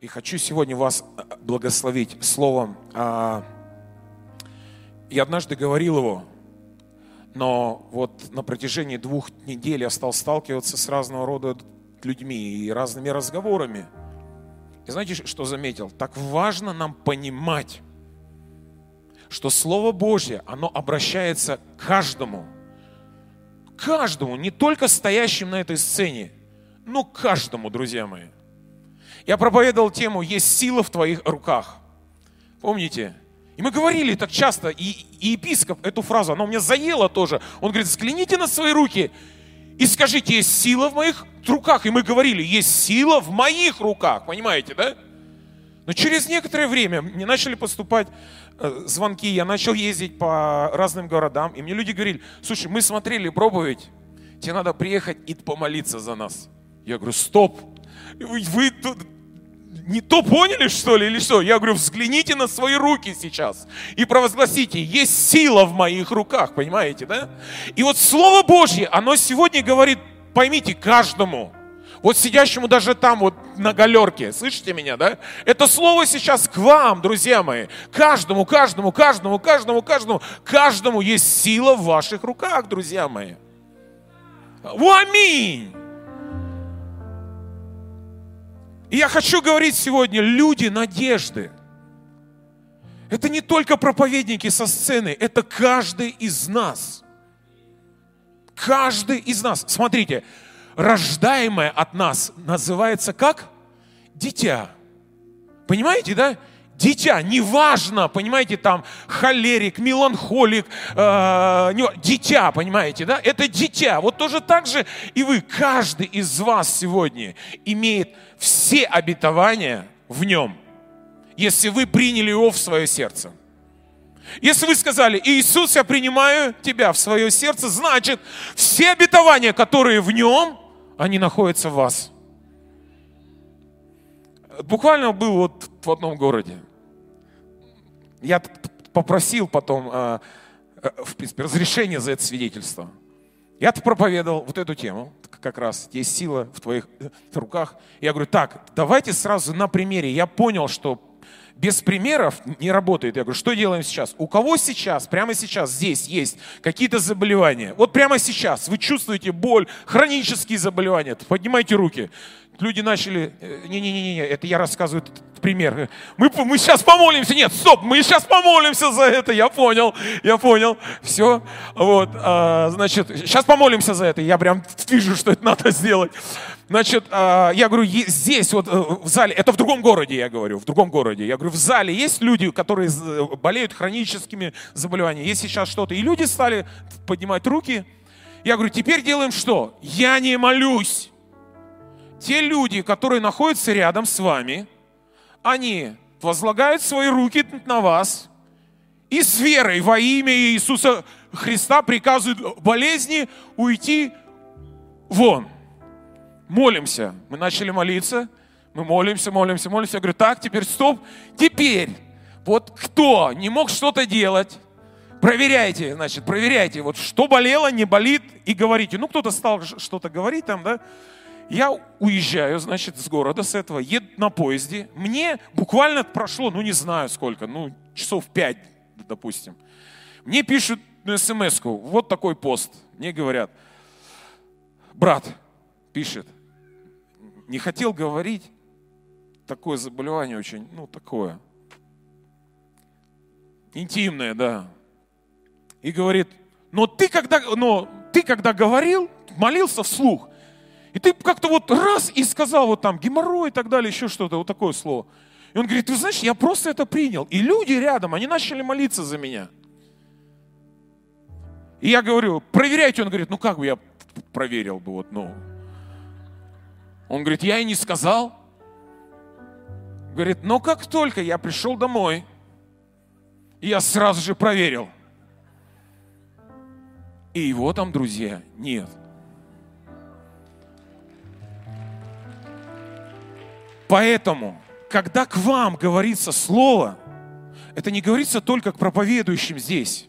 И хочу сегодня вас э, благословить словом. А, я однажды говорил его, но вот на протяжении двух недель я стал сталкиваться с разного рода людьми и разными разговорами. И знаете, что заметил? Так важно нам понимать, что Слово Божье, оно обращается к каждому. Каждому, не только стоящим на этой сцене, но каждому, друзья мои. Я проповедовал тему «Есть сила в твоих руках». Помните? И мы говорили так часто, и, и епископ эту фразу, она у меня заела тоже. Он говорит, взгляните на свои руки и скажите, есть сила в моих руках. И мы говорили, есть сила в моих руках, понимаете, да? Но через некоторое время мне начали поступать звонки, я начал ездить по разным городам, и мне люди говорили, слушай, мы смотрели проповедь, тебе надо приехать и помолиться за нас. Я говорю, стоп, вы, вы не то поняли, что ли, или что? Я говорю, взгляните на свои руки сейчас и провозгласите, есть сила в моих руках, понимаете, да? И вот Слово Божье, оно сегодня говорит, поймите, каждому, вот сидящему даже там, вот на галерке, слышите меня, да? Это слово сейчас к вам, друзья мои. Каждому, каждому, каждому, каждому, каждому, каждому есть сила в ваших руках, друзья мои. Аминь! И я хочу говорить сегодня, люди надежды. Это не только проповедники со сцены, это каждый из нас. Каждый из нас. Смотрите, рождаемое от нас называется как? Дитя. Понимаете, да? Дитя, неважно, понимаете, там холерик, меланхолик, э, не, дитя, понимаете, да? Это дитя. Вот тоже так же и вы, каждый из вас сегодня имеет все обетования в нем, если вы приняли его в свое сердце. Если вы сказали, Иисус, я принимаю тебя в свое сердце, значит, все обетования, которые в нем, они находятся в вас. Буквально был вот в одном городе. Я попросил потом, э, э, в принципе, разрешение за это свидетельство. Я проповедовал вот эту тему, как раз, есть сила в твоих э, руках. Я говорю, так, давайте сразу на примере. Я понял, что без примеров не работает. Я говорю, что делаем сейчас? У кого сейчас, прямо сейчас, здесь есть какие-то заболевания? Вот прямо сейчас вы чувствуете боль, хронические заболевания. Поднимайте руки. Люди начали, не-не-не, это я рассказываю пример. Мы, мы сейчас помолимся. Нет, стоп, мы сейчас помолимся за это. Я понял, я понял. Все. Вот, а, значит, сейчас помолимся за это. Я прям вижу, что это надо сделать. Значит, а, я говорю, здесь вот э, в зале, это в другом городе, я говорю, в другом городе. Я говорю, в зале есть люди, которые болеют хроническими заболеваниями. Есть сейчас что-то. И люди стали поднимать руки. Я говорю, теперь делаем что? Я не молюсь. Те люди, которые находятся рядом с вами, они возлагают свои руки на вас и с верой во имя Иисуса Христа приказывают болезни уйти вон. Молимся. Мы начали молиться. Мы молимся, молимся, молимся. Я говорю, так, теперь стоп. Теперь, вот кто не мог что-то делать, проверяйте, значит, проверяйте, вот что болело, не болит, и говорите. Ну, кто-то стал что-то говорить там, да, я уезжаю, значит, с города с этого, еду на поезде. Мне буквально прошло, ну не знаю сколько, ну часов пять, допустим. Мне пишут на смс вот такой пост. Мне говорят, брат пишет, не хотел говорить, такое заболевание очень, ну такое, интимное, да. И говорит, но ты когда, но ты когда говорил, молился вслух, и ты как-то вот раз и сказал вот там геморрой и так далее, еще что-то, вот такое слово. И он говорит, ты знаешь, я просто это принял. И люди рядом, они начали молиться за меня. И я говорю, проверяйте. Он говорит, ну как бы я проверил бы, вот, ну. Он говорит, я и не сказал. Говорит, но как только я пришел домой, я сразу же проверил. И его там, друзья, нет. Поэтому, когда к вам говорится слово, это не говорится только к проповедующим здесь.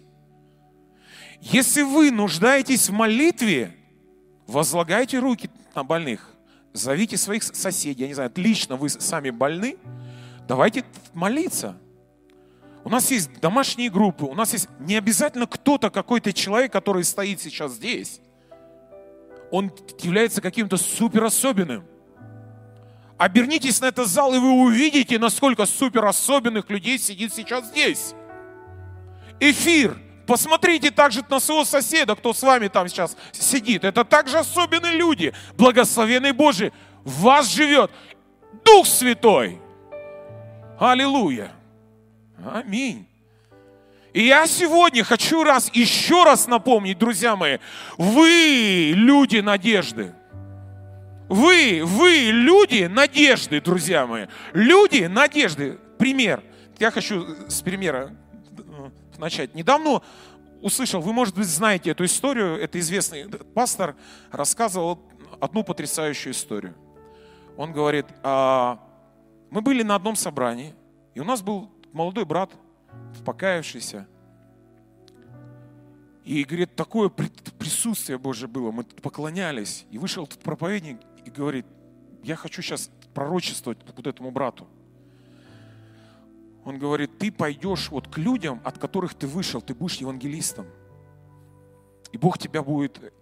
Если вы нуждаетесь в молитве, возлагайте руки на больных. Зовите своих соседей, я не знаю, лично вы сами больны, давайте молиться. У нас есть домашние группы, у нас есть не обязательно кто-то, какой-то человек, который стоит сейчас здесь. Он является каким-то супер особенным. Обернитесь на этот зал, и вы увидите, насколько супер особенных людей сидит сейчас здесь. Эфир. Посмотрите также на своего соседа, кто с вами там сейчас сидит. Это также особенные люди. Благословенный Божий в вас живет. Дух Святой. Аллилуйя. Аминь. И я сегодня хочу раз, еще раз напомнить, друзья мои, вы люди надежды. Вы, вы люди надежды, друзья мои. Люди надежды. Пример. Я хочу с примера э, начать. Недавно услышал, вы, может быть, знаете эту историю, это известный пастор рассказывал одну потрясающую историю. Он говорит, а, мы были на одном собрании, и у нас был молодой брат, покаявшийся. И, говорит, такое присутствие Божье было, мы поклонялись. И вышел этот проповедник и говорит, я хочу сейчас пророчествовать вот этому брату. Он говорит, ты пойдешь вот к людям, от которых ты вышел, ты будешь евангелистом. И Бог тебя будет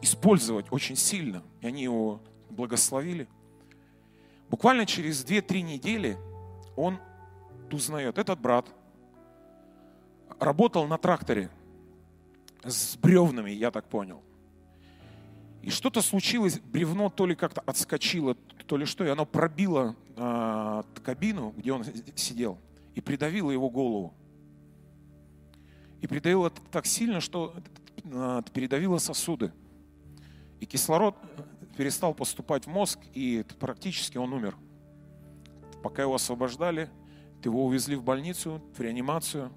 использовать очень сильно. И они его благословили. Буквально через 2-3 недели он узнает, этот брат работал на тракторе с бревнами, я так понял. И что-то случилось, бревно то ли как-то отскочило, то ли что, и оно пробило э, кабину, где он сидел, и придавило его голову. И придавило так сильно, что э, передавило сосуды. И кислород перестал поступать в мозг, и практически он умер. Пока его освобождали, его увезли в больницу, в реанимацию,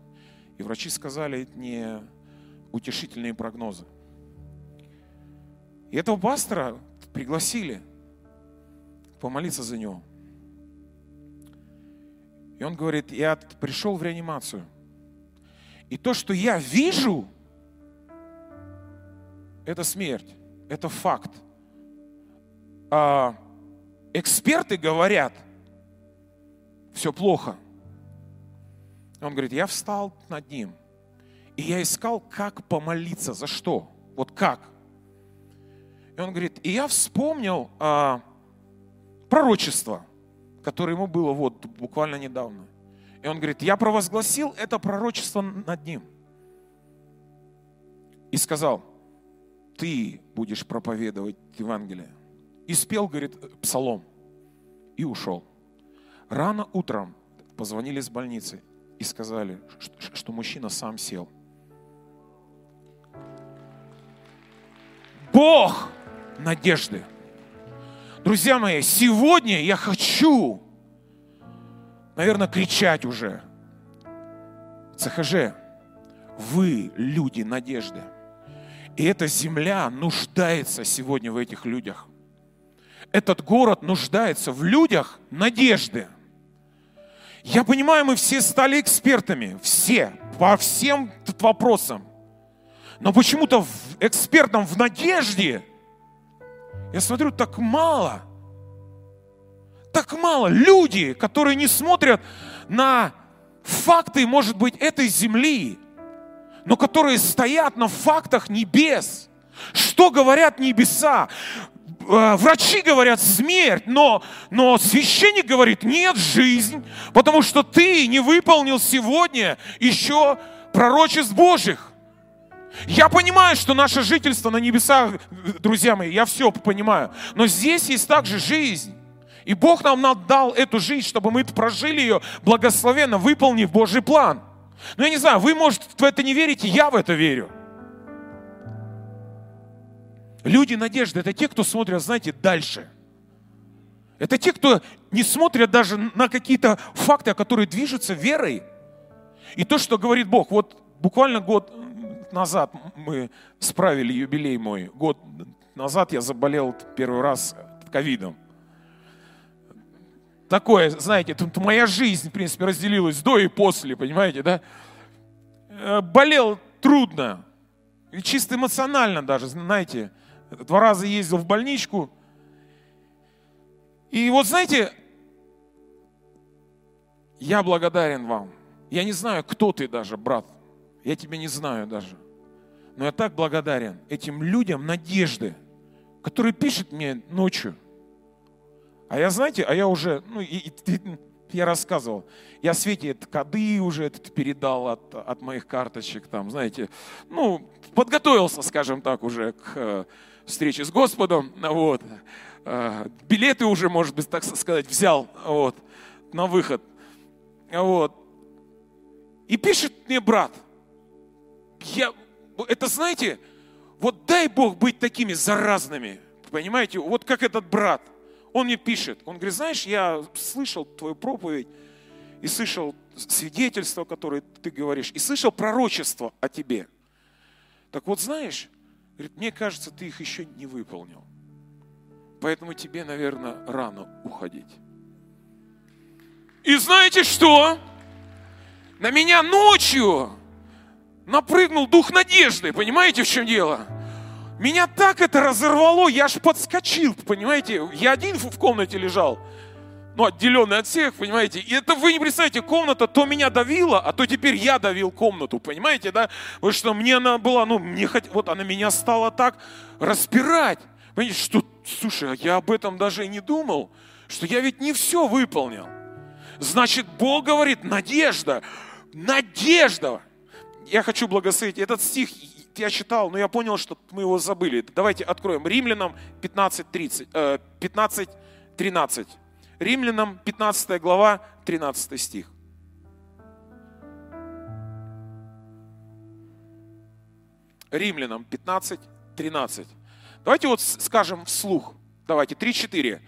и врачи сказали, не утешительные прогнозы. И этого пастора пригласили помолиться за него. И он говорит, я пришел в реанимацию. И то, что я вижу, это смерть, это факт. А эксперты говорят, все плохо. Он говорит, я встал над ним, и я искал, как помолиться, за что, вот как – и он говорит, и я вспомнил а, пророчество, которое ему было вот буквально недавно. И он говорит, я провозгласил это пророчество над ним. И сказал, ты будешь проповедовать Евангелие. И спел, говорит, псалом. И ушел. Рано утром позвонили с больницы и сказали, что мужчина сам сел. Бог надежды. Друзья мои, сегодня я хочу, наверное, кричать уже. ЦХЖ, вы люди надежды. И эта земля нуждается сегодня в этих людях. Этот город нуждается в людях надежды. Я понимаю, мы все стали экспертами, все, по всем вопросам. Но почему-то экспертам в надежде я смотрю, так мало. Так мало. Люди, которые не смотрят на факты, может быть, этой земли, но которые стоят на фактах небес. Что говорят небеса? Э, врачи говорят смерть, но, но священник говорит нет, жизнь, потому что ты не выполнил сегодня еще пророчеств Божьих. Я понимаю, что наше жительство на небесах, друзья мои, я все понимаю. Но здесь есть также жизнь. И Бог нам дал эту жизнь, чтобы мы прожили ее благословенно, выполнив Божий план. Но я не знаю, вы, может, в это не верите, я в это верю. Люди надежды – это те, кто смотрят, знаете, дальше. Это те, кто не смотрят даже на какие-то факты, которые движутся верой. И то, что говорит Бог. Вот буквально год назад мы справили юбилей мой. Год назад я заболел первый раз ковидом. Такое, знаете, тут моя жизнь, в принципе, разделилась до и после, понимаете, да? Э, болел трудно. И чисто эмоционально даже, знаете, два раза ездил в больничку. И вот знаете, я благодарен вам. Я не знаю, кто ты даже, брат. Я тебя не знаю даже. Но я так благодарен этим людям надежды, которые пишут мне ночью. А я, знаете, а я уже, ну, и, и, я рассказывал, я Свете это коды уже этот передал от, от моих карточек, там, знаете, ну, подготовился, скажем так, уже к э, встрече с Господом, вот, э, билеты уже, может быть, так сказать, взял, вот, на выход, вот. И пишет мне брат, я, это знаете, вот дай Бог быть такими заразными, понимаете, вот как этот брат – он мне пишет, он говорит, знаешь, я слышал твою проповедь и слышал свидетельство, которое ты говоришь, и слышал пророчество о тебе. Так вот, знаешь, говорит, мне кажется, ты их еще не выполнил. Поэтому тебе, наверное, рано уходить. И знаете что? На меня ночью напрыгнул дух надежды. Понимаете, в чем дело? Меня так это разорвало, я аж подскочил, понимаете? Я один в комнате лежал, ну, отделенный от всех, понимаете? И это вы не представляете, комната то меня давила, а то теперь я давил комнату, понимаете, да? Потому что мне она была, ну, мне хот... вот она меня стала так распирать. Понимаете, что, слушай, а я об этом даже и не думал, что я ведь не все выполнил. Значит, Бог говорит, надежда, надежда. Я хочу благословить. Этот стих я читал, но я понял, что мы его забыли. Давайте откроем. Римлянам 15.30, 15, 13. Римлянам 15 глава, 13 стих. Римлянам 15, 13. Давайте вот скажем вслух. Давайте, 3-4.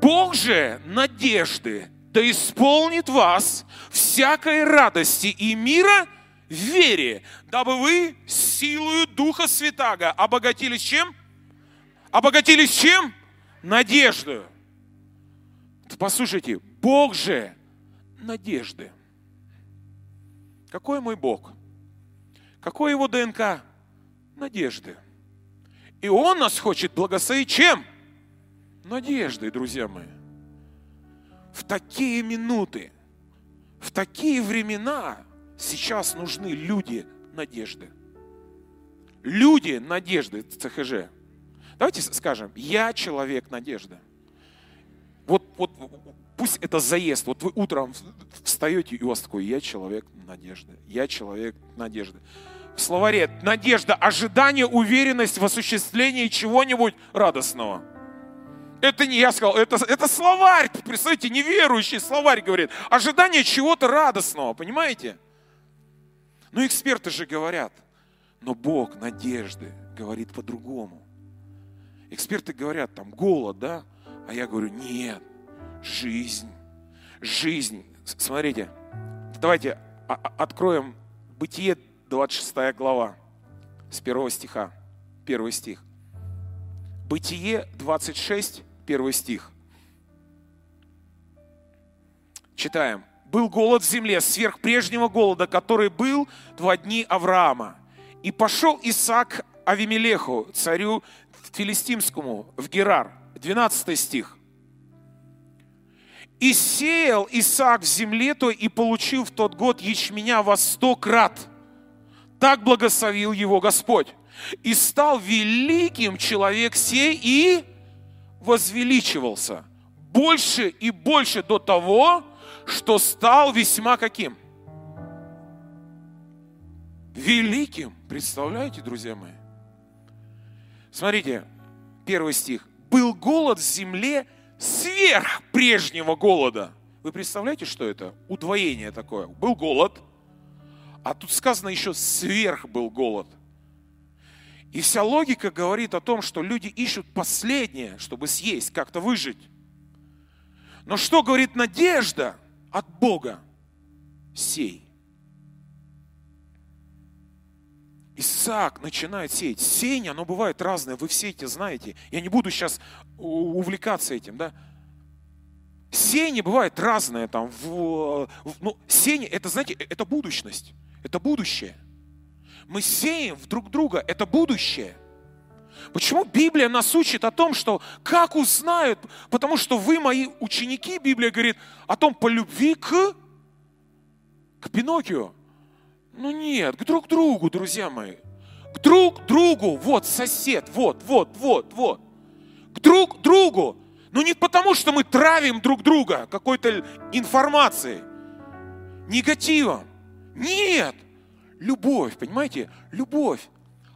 Бог же надежды да исполнит вас всякой радости и мира – в вере, дабы вы силою Духа Святаго обогатились чем? Обогатились чем? Надеждою. Послушайте, Бог же надежды. Какой мой Бог? Какой его ДНК? Надежды. И Он нас хочет благословить чем? Надеждой, друзья мои. В такие минуты, в такие времена Сейчас нужны люди надежды. Люди надежды ЦХЖ. Давайте скажем, я человек надежды. Вот, вот пусть это заезд. Вот вы утром встаете, и у вас такой, я человек надежды. Я человек надежды. В словаре надежда, ожидание, уверенность в осуществлении чего-нибудь радостного. Это не я сказал, это, это словарь, представьте, неверующий словарь говорит. Ожидание чего-то радостного, понимаете? Но эксперты же говорят, но Бог надежды говорит по-другому. Эксперты говорят, там голод, да? А я говорю, нет, жизнь, жизнь. Смотрите, давайте откроем Бытие, 26 глава, с первого стиха, первый стих. Бытие 26, первый стих. Читаем был голод в земле сверх прежнего голода, который был два дни Авраама. И пошел Исаак Авимелеху, царю филистимскому, в Герар. 12 стих. И сеял Исаак в земле то и получил в тот год ячменя во сто крат. Так благословил его Господь. И стал великим человек сей и возвеличивался больше и больше до того, что стал весьма каким? Великим. Представляете, друзья мои? Смотрите, первый стих. Был голод в земле сверх прежнего голода. Вы представляете, что это? Удвоение такое. Был голод, а тут сказано еще сверх был голод. И вся логика говорит о том, что люди ищут последнее, чтобы съесть, как-то выжить. Но что говорит надежда? От Бога сей. Исаак начинает сеять. Сеяние, оно бывает разное, вы все эти знаете. Я не буду сейчас увлекаться этим, да. Сеяние бывает разное там. В, в, ну, сеяние, это, знаете, это будущность, это будущее. Мы сеем в друг друга. Это будущее. Почему Библия нас учит о том, что как узнают, потому что вы мои ученики, Библия говорит о том по любви к, к Пиноккио. Ну нет, к друг другу, друзья мои. К друг другу, вот сосед, вот, вот, вот, вот. К друг другу. Ну не потому, что мы травим друг друга какой-то информацией, негативом. Нет. Любовь, понимаете? Любовь,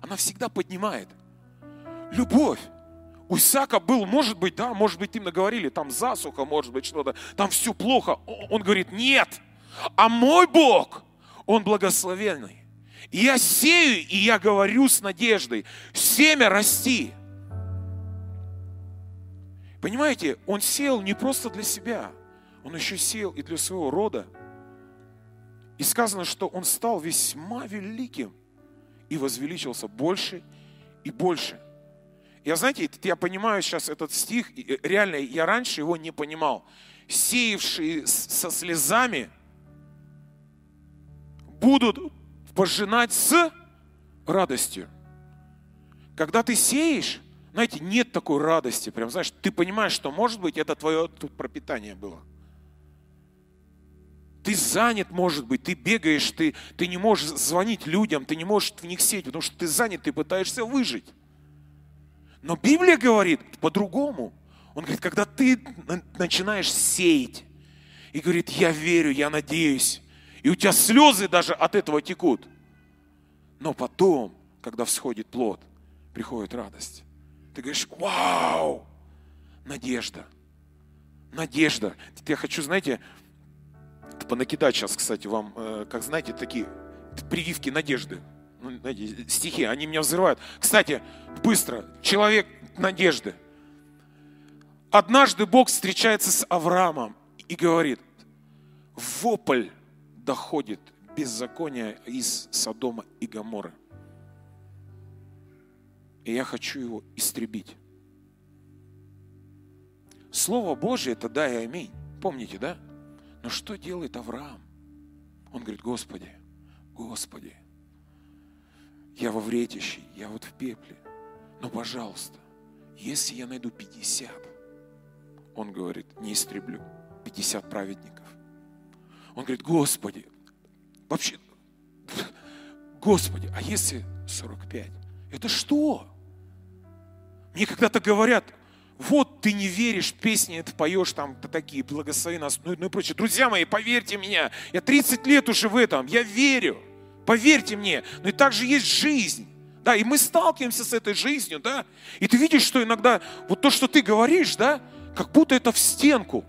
она всегда поднимает. Любовь. У Исаака был, может быть, да, может быть, им наговорили, там засуха, может быть, что-то, там все плохо. Он говорит, нет, а мой Бог, Он благословенный. И я сею, и я говорю с надеждой, семя расти. Понимаете, он сеял не просто для себя, он еще сеял и для своего рода. И сказано, что он стал весьма великим и возвеличился больше и больше. Я, знаете, я понимаю сейчас этот стих, э, реально, я раньше его не понимал. Сеявшие со слезами будут пожинать с радостью. Когда ты сеешь, знаете, нет такой радости. Прям, знаешь, ты понимаешь, что, может быть, это твое пропитание было. Ты занят, может быть, ты бегаешь, ты, ты не можешь звонить людям, ты не можешь в них сеять, потому что ты занят, ты пытаешься выжить. Но Библия говорит по-другому. Он говорит, когда ты начинаешь сеять, и говорит, я верю, я надеюсь, и у тебя слезы даже от этого текут. Но потом, когда всходит плод, приходит радость. Ты говоришь, вау, надежда, надежда. Я хочу, знаете, понакидать сейчас, кстати, вам, э, как знаете, такие прививки надежды ну, знаете, стихи, они меня взрывают. Кстати, быстро, человек надежды. Однажды Бог встречается с Авраамом и говорит, вопль доходит беззакония из Содома и Гаморы. И я хочу его истребить. Слово Божье это да и аминь. Помните, да? Но что делает Авраам? Он говорит, Господи, Господи, я во вретище, я вот в пепле. Но, пожалуйста, если я найду 50, он говорит, не истреблю, 50 праведников. Он говорит, Господи, вообще, Господи, а если 45? Это что? Мне когда-то говорят, вот ты не веришь, песни это поешь, там такие, благослови нас, ну, ну и прочее. Друзья мои, поверьте мне, я 30 лет уже в этом, я верю. Поверьте мне, но и также есть жизнь. Да, и мы сталкиваемся с этой жизнью, да. И ты видишь, что иногда вот то, что ты говоришь, да, как будто это в стенку.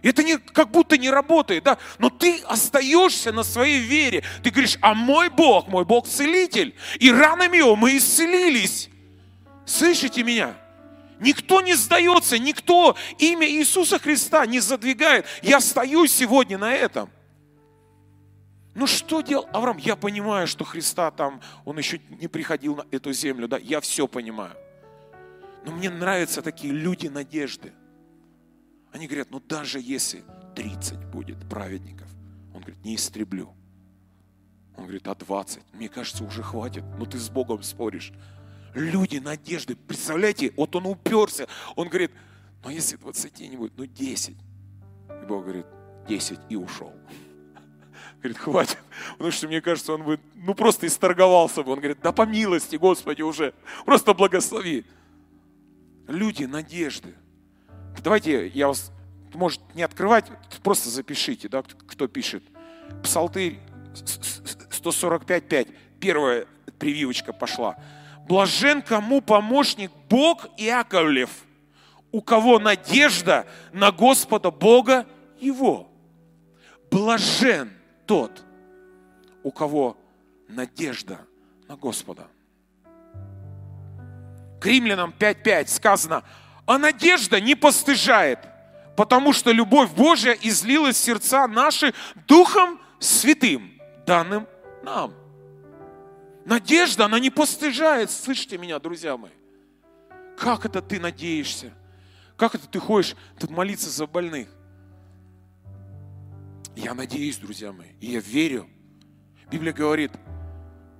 Это не, как будто не работает, да, но ты остаешься на своей вере. Ты говоришь, а мой Бог, мой Бог целитель, и ранами его мы исцелились. Слышите меня? Никто не сдается, никто имя Иисуса Христа не задвигает. Я стою сегодня на этом. Ну что делал Авраам? Я понимаю, что Христа там, он еще не приходил на эту землю, да, я все понимаю. Но мне нравятся такие люди надежды. Они говорят, ну даже если 30 будет праведников, он говорит, не истреблю. Он говорит, а 20? Мне кажется, уже хватит. Ну ты с Богом споришь. Люди надежды, представляете, вот он уперся. Он говорит, ну если 20 не будет, ну 10. И Бог говорит, 10 и ушел. Говорит, хватит. Потому что, мне кажется, он бы, ну, просто исторговался бы. Он говорит, да по милости, Господи, уже. Просто благослови. Люди надежды. Давайте я вас, может, не открывать, просто запишите, да, кто пишет. Псалтырь 145.5. Первая прививочка пошла. Блажен кому помощник Бог Иаковлев, у кого надежда на Господа Бога его. Блажен тот, у кого надежда на Господа. К римлянам 5.5 сказано, а надежда не постыжает, потому что любовь Божья излилась в сердца наши Духом Святым, данным нам. Надежда, она не постыжает. Слышите меня, друзья мои? Как это ты надеешься? Как это ты ходишь тут молиться за больных? Я надеюсь, друзья мои, и я верю. Библия говорит,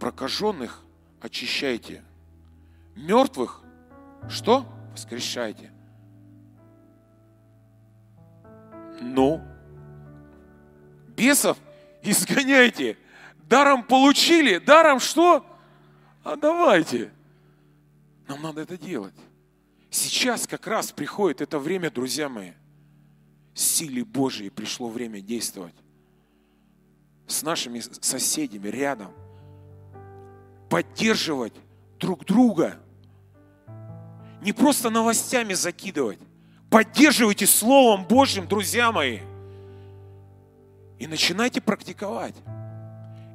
Прокаженных очищайте. Мертвых что? Воскрешайте. Ну, бесов изгоняйте. Даром получили, даром что? А давайте. Нам надо это делать. Сейчас как раз приходит это время, друзья мои. Силе Божией пришло время действовать. С нашими соседями рядом. Поддерживать друг друга. Не просто новостями закидывать. Поддерживайте Словом Божьим, друзья мои. И начинайте практиковать.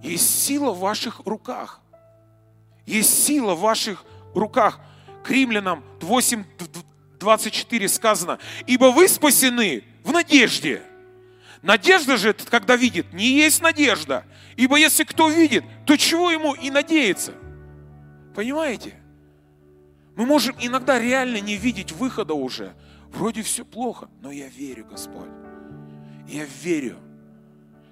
Есть сила в ваших руках. Есть сила в ваших руках. К римлянам 8, 24 сказано, ибо вы спасены в надежде. Надежда же, когда видит, не есть надежда. Ибо если кто видит, то чего ему и надеяться? Понимаете? Мы можем иногда реально не видеть выхода уже. Вроде все плохо, но я верю, Господь. Я верю.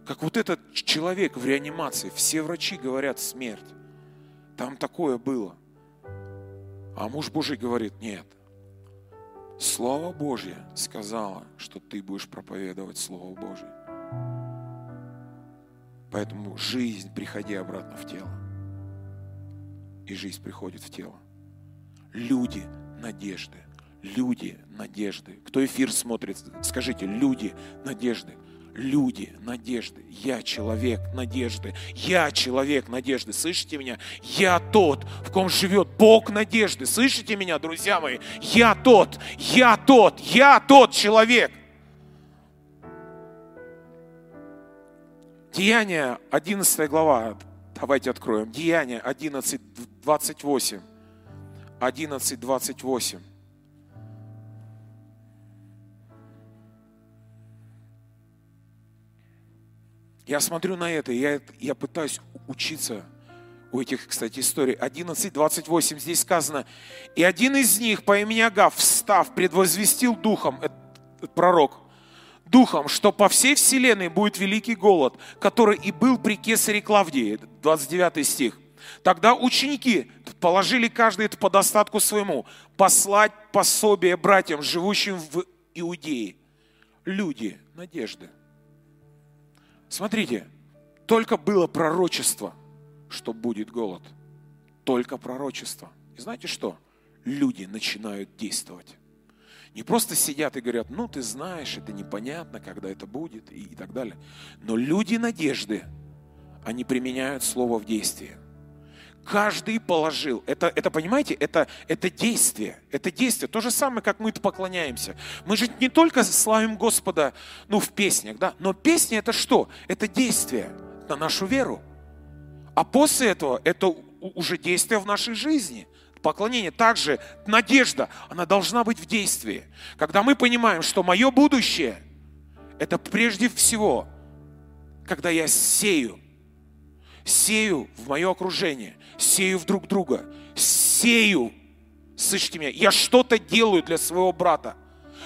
Как вот этот человек в реанимации, все врачи говорят смерть. Там такое было. А муж Божий говорит, нет. Слово Божье сказала, что ты будешь проповедовать Слово Божье. Поэтому жизнь, приходи обратно в тело. И жизнь приходит в тело. Люди надежды. Люди надежды. Кто эфир смотрит, скажите, люди надежды люди надежды. Я человек надежды. Я человек надежды. Слышите меня? Я тот, в ком живет Бог надежды. Слышите меня, друзья мои? Я тот, я тот, я тот человек. Деяние, 11 глава. Давайте откроем. Деяние 11, 28. 11, 28. Я смотрю на это, я, я пытаюсь учиться у этих, кстати, историй. 11, 28 здесь сказано. И один из них по имени Агав, встав, предвозвестил духом, этот пророк, духом, что по всей вселенной будет великий голод, который и был при кесаре Клавдии. 29 стих. Тогда ученики положили каждый это по достатку своему, послать пособие братьям, живущим в Иудее. Люди надежды – Смотрите, только было пророчество, что будет голод. Только пророчество. И знаете что? Люди начинают действовать. Не просто сидят и говорят, ну ты знаешь, это непонятно, когда это будет и, и так далее. Но люди надежды, они применяют слово в действии. Каждый положил. Это, это понимаете, это, это действие. Это действие. То же самое, как мы поклоняемся. Мы же не только славим Господа ну, в песнях, да, но песня это что? Это действие на нашу веру. А после этого это уже действие в нашей жизни. Поклонение также, надежда, она должна быть в действии. Когда мы понимаем, что мое будущее, это прежде всего, когда я сею, сею в мое окружение, сею в друг друга, сею, слышите меня, я что-то делаю для своего брата.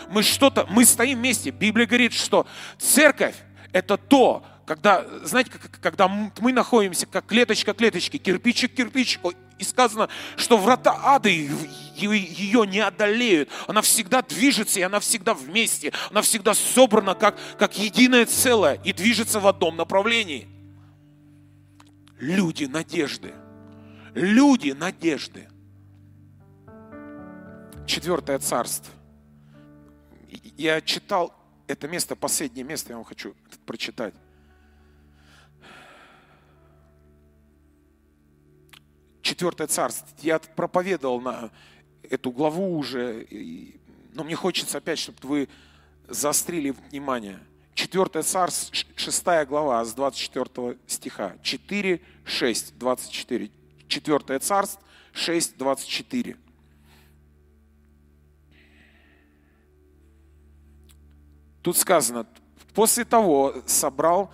Мы что-то, мы стоим вместе. Библия говорит, что церковь – это то, когда, знаете, когда мы находимся как клеточка клеточки, кирпичик кирпич, и сказано, что врата ада ее не одолеют. Она всегда движется, и она всегда вместе. Она всегда собрана как, как единое целое и движется в одном направлении. Люди надежды – люди надежды. Четвертое царство. Я читал это место, последнее место, я вам хочу прочитать. Четвертое царство. Я проповедовал на эту главу уже, но мне хочется опять, чтобы вы заострили внимание. Четвертое царство, шестая глава с 24 стиха. 4, 6, 24. 4 царств 6, 24. Тут сказано, после того собрал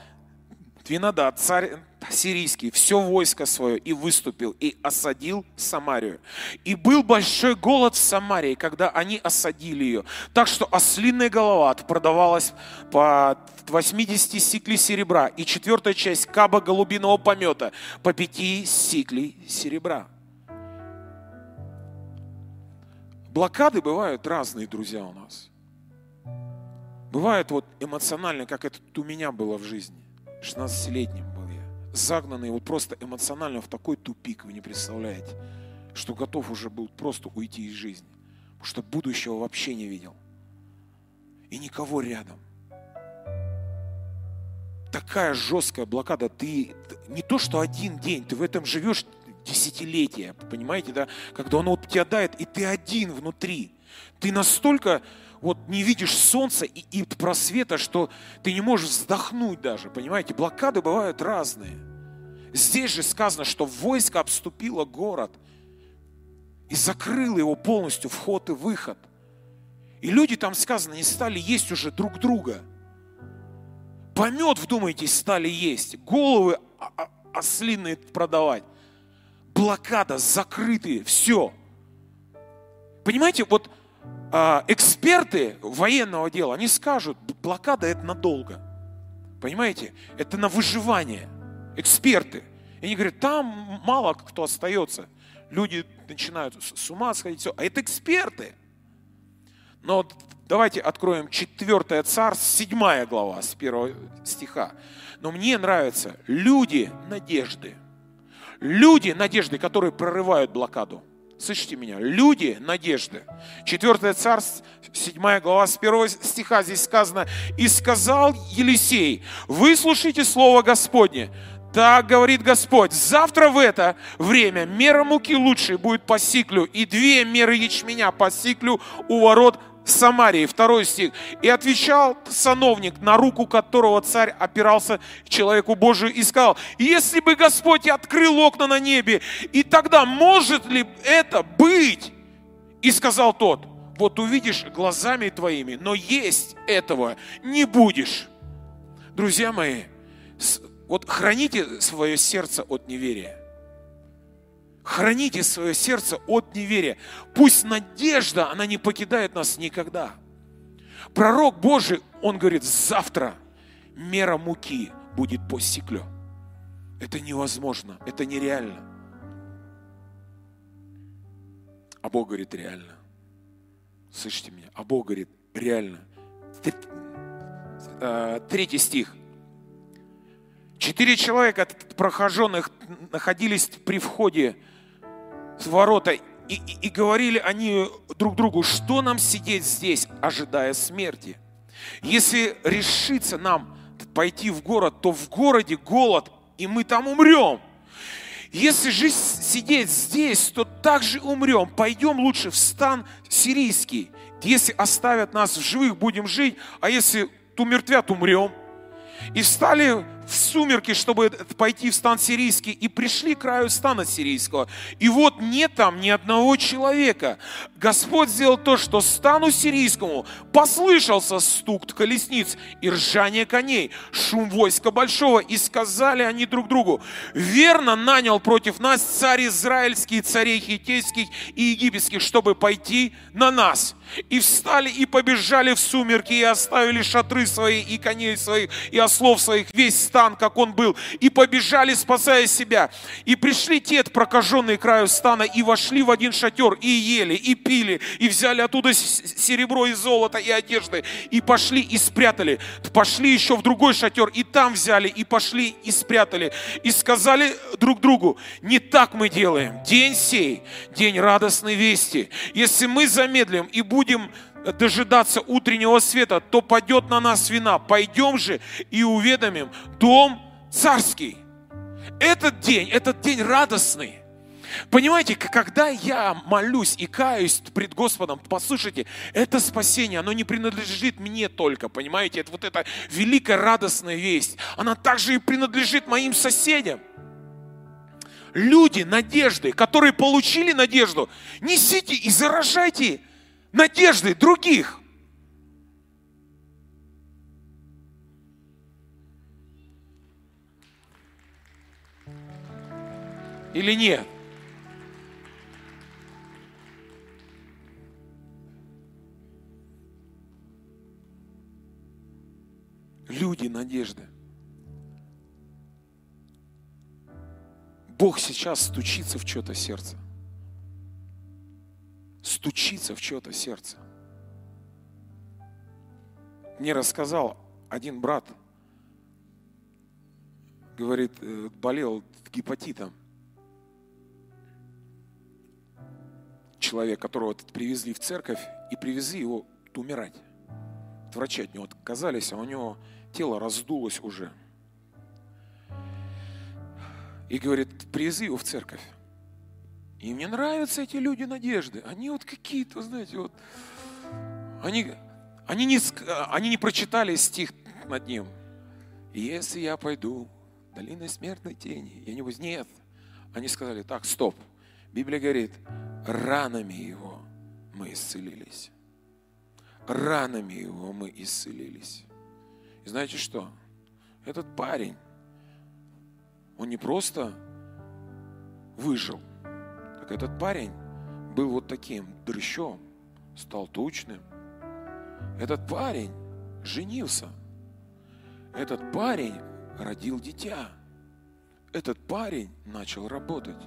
Двинадад, царь сирийский все войско свое и выступил, и осадил Самарию. И был большой голод в Самарии, когда они осадили ее, так что ослиная голова продавалась по 80 сиклей серебра, и четвертая часть каба голубиного помета по 5 сиклей серебра. Блокады бывают разные, друзья, у нас. Бывает вот эмоционально, как это у меня было в жизни. 16-летним был я. Загнанный вот просто эмоционально в такой тупик, вы не представляете, что готов уже был просто уйти из жизни. Потому что будущего вообще не видел. И никого рядом. Такая жесткая блокада. Ты не то, что один день, ты в этом живешь десятилетия, понимаете, да? Когда он вот тебя дает, и ты один внутри. Ты настолько вот не видишь солнца и, и просвета, что ты не можешь вздохнуть даже, понимаете? Блокады бывают разные. Здесь же сказано, что войско обступило город и закрыло его полностью вход и выход. И люди там, сказано, не стали есть уже друг друга. Помет, вдумайтесь, стали есть. Головы ослиные продавать. Блокада, закрытые, все. Понимаете, вот эксперты военного дела, они скажут, блокада это надолго. Понимаете? Это на выживание. Эксперты. И они говорят, там мало кто остается. Люди начинают с ума сходить. Все. А это эксперты. Но давайте откроем 4 царств, 7 глава с 1 стиха. Но мне нравятся люди надежды. Люди надежды, которые прорывают блокаду. Слышите меня? Люди надежды. Четвертое царство, седьмая глава, с первого стиха здесь сказано. «И сказал Елисей, выслушайте слово Господне, так говорит Господь, завтра в это время мера муки лучшей будет по сиклю, и две меры ячменя по сиклю у ворот Самарии, второй стих. «И отвечал сановник, на руку которого царь опирался человеку Божию, и сказал, если бы Господь открыл окна на небе, и тогда может ли это быть? И сказал тот, вот увидишь глазами твоими, но есть этого не будешь. Друзья мои, вот храните свое сердце от неверия. Храните свое сердце от неверия. Пусть надежда, она не покидает нас никогда. Пророк Божий, он говорит, завтра мера муки будет по стеклю. Это невозможно, это нереально. А Бог говорит, реально. Слышите меня? А Бог говорит, реально. Э, третий стих. Четыре человека прохоженных находились при входе ворота, и, и, и говорили они друг другу, что нам сидеть здесь, ожидая смерти? Если решится нам пойти в город, то в городе голод, и мы там умрем. Если же сидеть здесь, то также умрем. Пойдем лучше в стан сирийский. Если оставят нас в живых, будем жить, а если умертвят, умрем. И встали в сумерки, чтобы пойти в стан сирийский, и пришли к краю стана сирийского. И вот нет там ни одного человека. Господь сделал то, что стану сирийскому послышался стук колесниц и ржание коней, шум войска большого, и сказали они друг другу, верно нанял против нас царь израильский, царей хитейских и египетских, чтобы пойти на нас. И встали и побежали в сумерки, и оставили шатры свои, и коней своих, и ослов своих, весь стан как он был, и побежали, спасая себя. И пришли те, прокаженные краю стана, и вошли в один шатер, и ели, и пили, и взяли оттуда серебро и золото, и одежды, и пошли и спрятали. Пошли еще в другой шатер, и там взяли, и пошли и спрятали. И сказали друг другу, не так мы делаем. День сей, день радостной вести. Если мы замедлим и будем дожидаться утреннего света, то падет на нас вина. Пойдем же и уведомим дом царский. Этот день, этот день радостный. Понимаете, когда я молюсь и каюсь пред Господом, послушайте, это спасение, оно не принадлежит мне только, понимаете, это вот эта великая радостная весть, она также и принадлежит моим соседям. Люди надежды, которые получили надежду, несите и заражайте надежды других. Или нет? Люди надежды. Бог сейчас стучится в чье-то сердце. Стучится в чье-то сердце. Мне рассказал один брат, говорит, э, болел гепатитом. Человек, которого привезли в церковь и привезли его умирать. Врачи от него отказались, а у него тело раздулось уже. И говорит, привези его в церковь. И мне нравятся эти люди надежды. Они вот какие-то, знаете, вот... Они, они, не, они не прочитали стих над ним. Если я пойду долиной смертной тени, я не буду... Нет. Они сказали, так, стоп. Библия говорит, ранами его мы исцелились. Ранами его мы исцелились. И знаете что? Этот парень, он не просто выжил, этот парень был вот таким дрыщом, стал тучным. Этот парень женился. Этот парень родил дитя. Этот парень начал работать.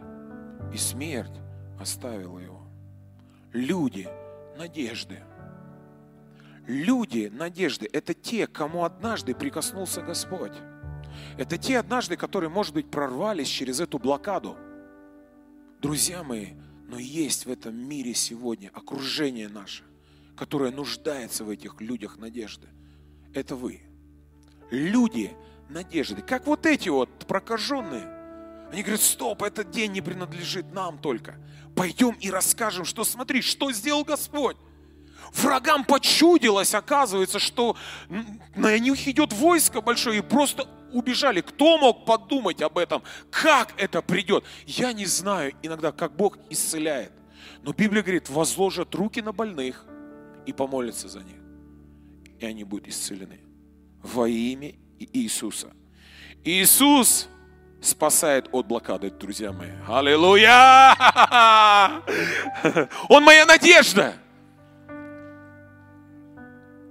И смерть оставила его. Люди надежды – Люди надежды – это те, кому однажды прикоснулся Господь. Это те однажды, которые, может быть, прорвались через эту блокаду. Друзья мои, но есть в этом мире сегодня окружение наше, которое нуждается в этих людях надежды. Это вы. Люди надежды. Как вот эти вот прокаженные. Они говорят, стоп, этот день не принадлежит нам только. Пойдем и расскажем, что смотри, что сделал Господь. Врагам почудилось, оказывается, что на них идет войско большое, и просто убежали. Кто мог подумать об этом? Как это придет? Я не знаю иногда, как Бог исцеляет. Но Библия говорит, возложат руки на больных и помолятся за них. И они будут исцелены. Во имя Иисуса. Иисус спасает от блокады, друзья мои. Аллилуйя! Он моя надежда.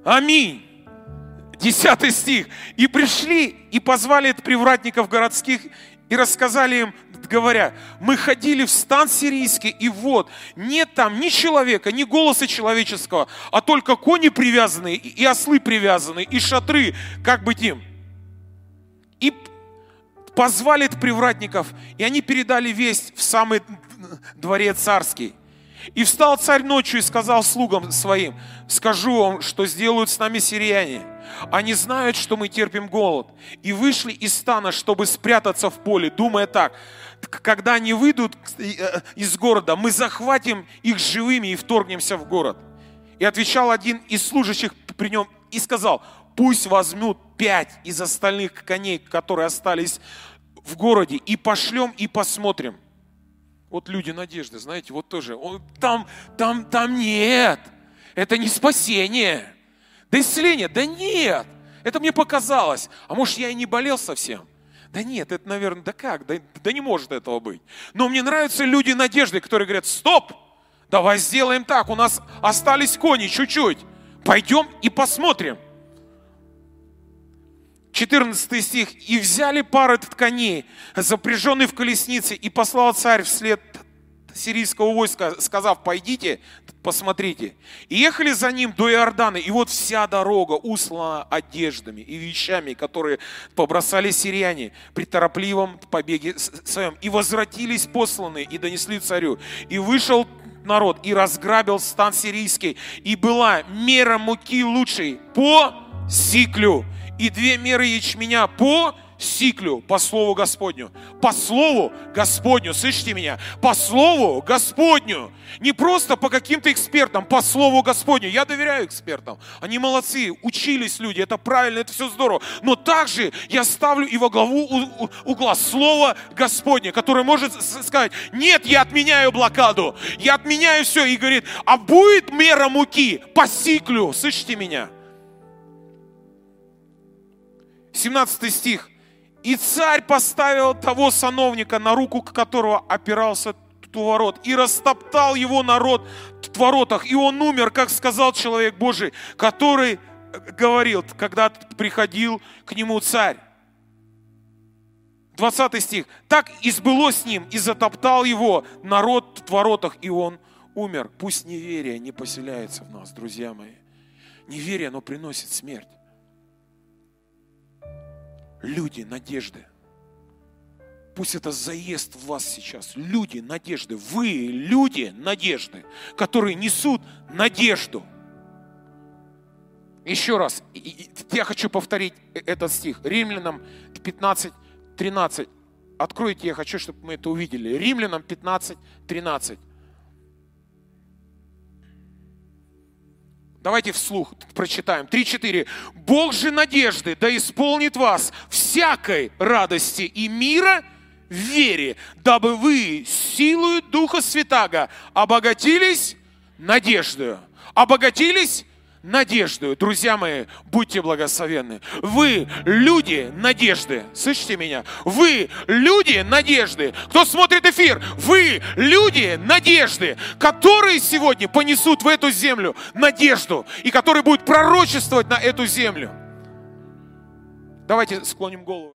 Аминь. Десятый стих. «И пришли, и позвали привратников городских, и рассказали им, говоря, мы ходили в стан сирийский, и вот, нет там ни человека, ни голоса человеческого, а только кони привязанные, и ослы привязанные, и шатры, как быть им. И позвали привратников, и они передали весть в самый дворец царский. И встал царь ночью и сказал слугам своим, скажу вам, что сделают с нами сирияне. Они знают, что мы терпим голод. И вышли из стана, чтобы спрятаться в поле, думая так, когда они выйдут э, из города, мы захватим их живыми и вторгнемся в город. И отвечал один из служащих при нем и сказал, пусть возьмут пять из остальных коней, которые остались в городе, и пошлем и посмотрим. Вот люди надежды, знаете, вот тоже. Там, там, там нет. Это не спасение. Да исцеление, да нет. Это мне показалось. А может, я и не болел совсем? Да нет, это, наверное, да как? Да, да не может этого быть. Но мне нравятся люди надежды, которые говорят, стоп, давай сделаем так, у нас остались кони чуть-чуть. Пойдем и посмотрим. 14 стих. «И взяли пары тканей, запряженные в колеснице, и послал царь вслед сирийского войска, сказав, пойдите, посмотрите. И ехали за ним до Иордана, и вот вся дорога услана одеждами и вещами, которые побросали сирияне при торопливом побеге своем. И возвратились посланные и донесли царю. И вышел народ и разграбил стан сирийский. И была мера муки лучшей по сиклю и две меры ячменя по сиклю, по слову Господню. По слову Господню, слышите меня? По слову Господню. Не просто по каким-то экспертам, по слову Господню. Я доверяю экспертам. Они молодцы, учились люди, это правильно, это все здорово. Но также я ставлю и во главу угла слово Господне, которое может сказать, нет, я отменяю блокаду, я отменяю все. И говорит, а будет мера муки по сиклю, слышите меня? 17 стих. И царь поставил того сановника, на руку которого опирался ворот, и растоптал его народ в воротах, и он умер, как сказал человек Божий, который говорил, когда приходил к нему царь. 20 стих. Так и сбылось с ним, и затоптал его народ в воротах, и он умер. Пусть неверие не поселяется в нас, друзья мои. Неверие, оно приносит смерть. Люди надежды. Пусть это заезд в вас сейчас. Люди надежды. Вы люди надежды, которые несут надежду. Еще раз, я хочу повторить э, этот стих. Римлянам 15, 13. Откройте, я хочу, чтобы мы это увидели. Римлянам 15, 13. Давайте вслух прочитаем. 3-4. Бог же надежды да исполнит вас всякой радости и мира в вере, дабы вы силою Духа Святаго обогатились надеждою. Обогатились надеждою. Друзья мои, будьте благословенны. Вы люди надежды. Слышите меня? Вы люди надежды. Кто смотрит эфир? Вы люди надежды, которые сегодня понесут в эту землю надежду и которые будут пророчествовать на эту землю. Давайте склоним голову.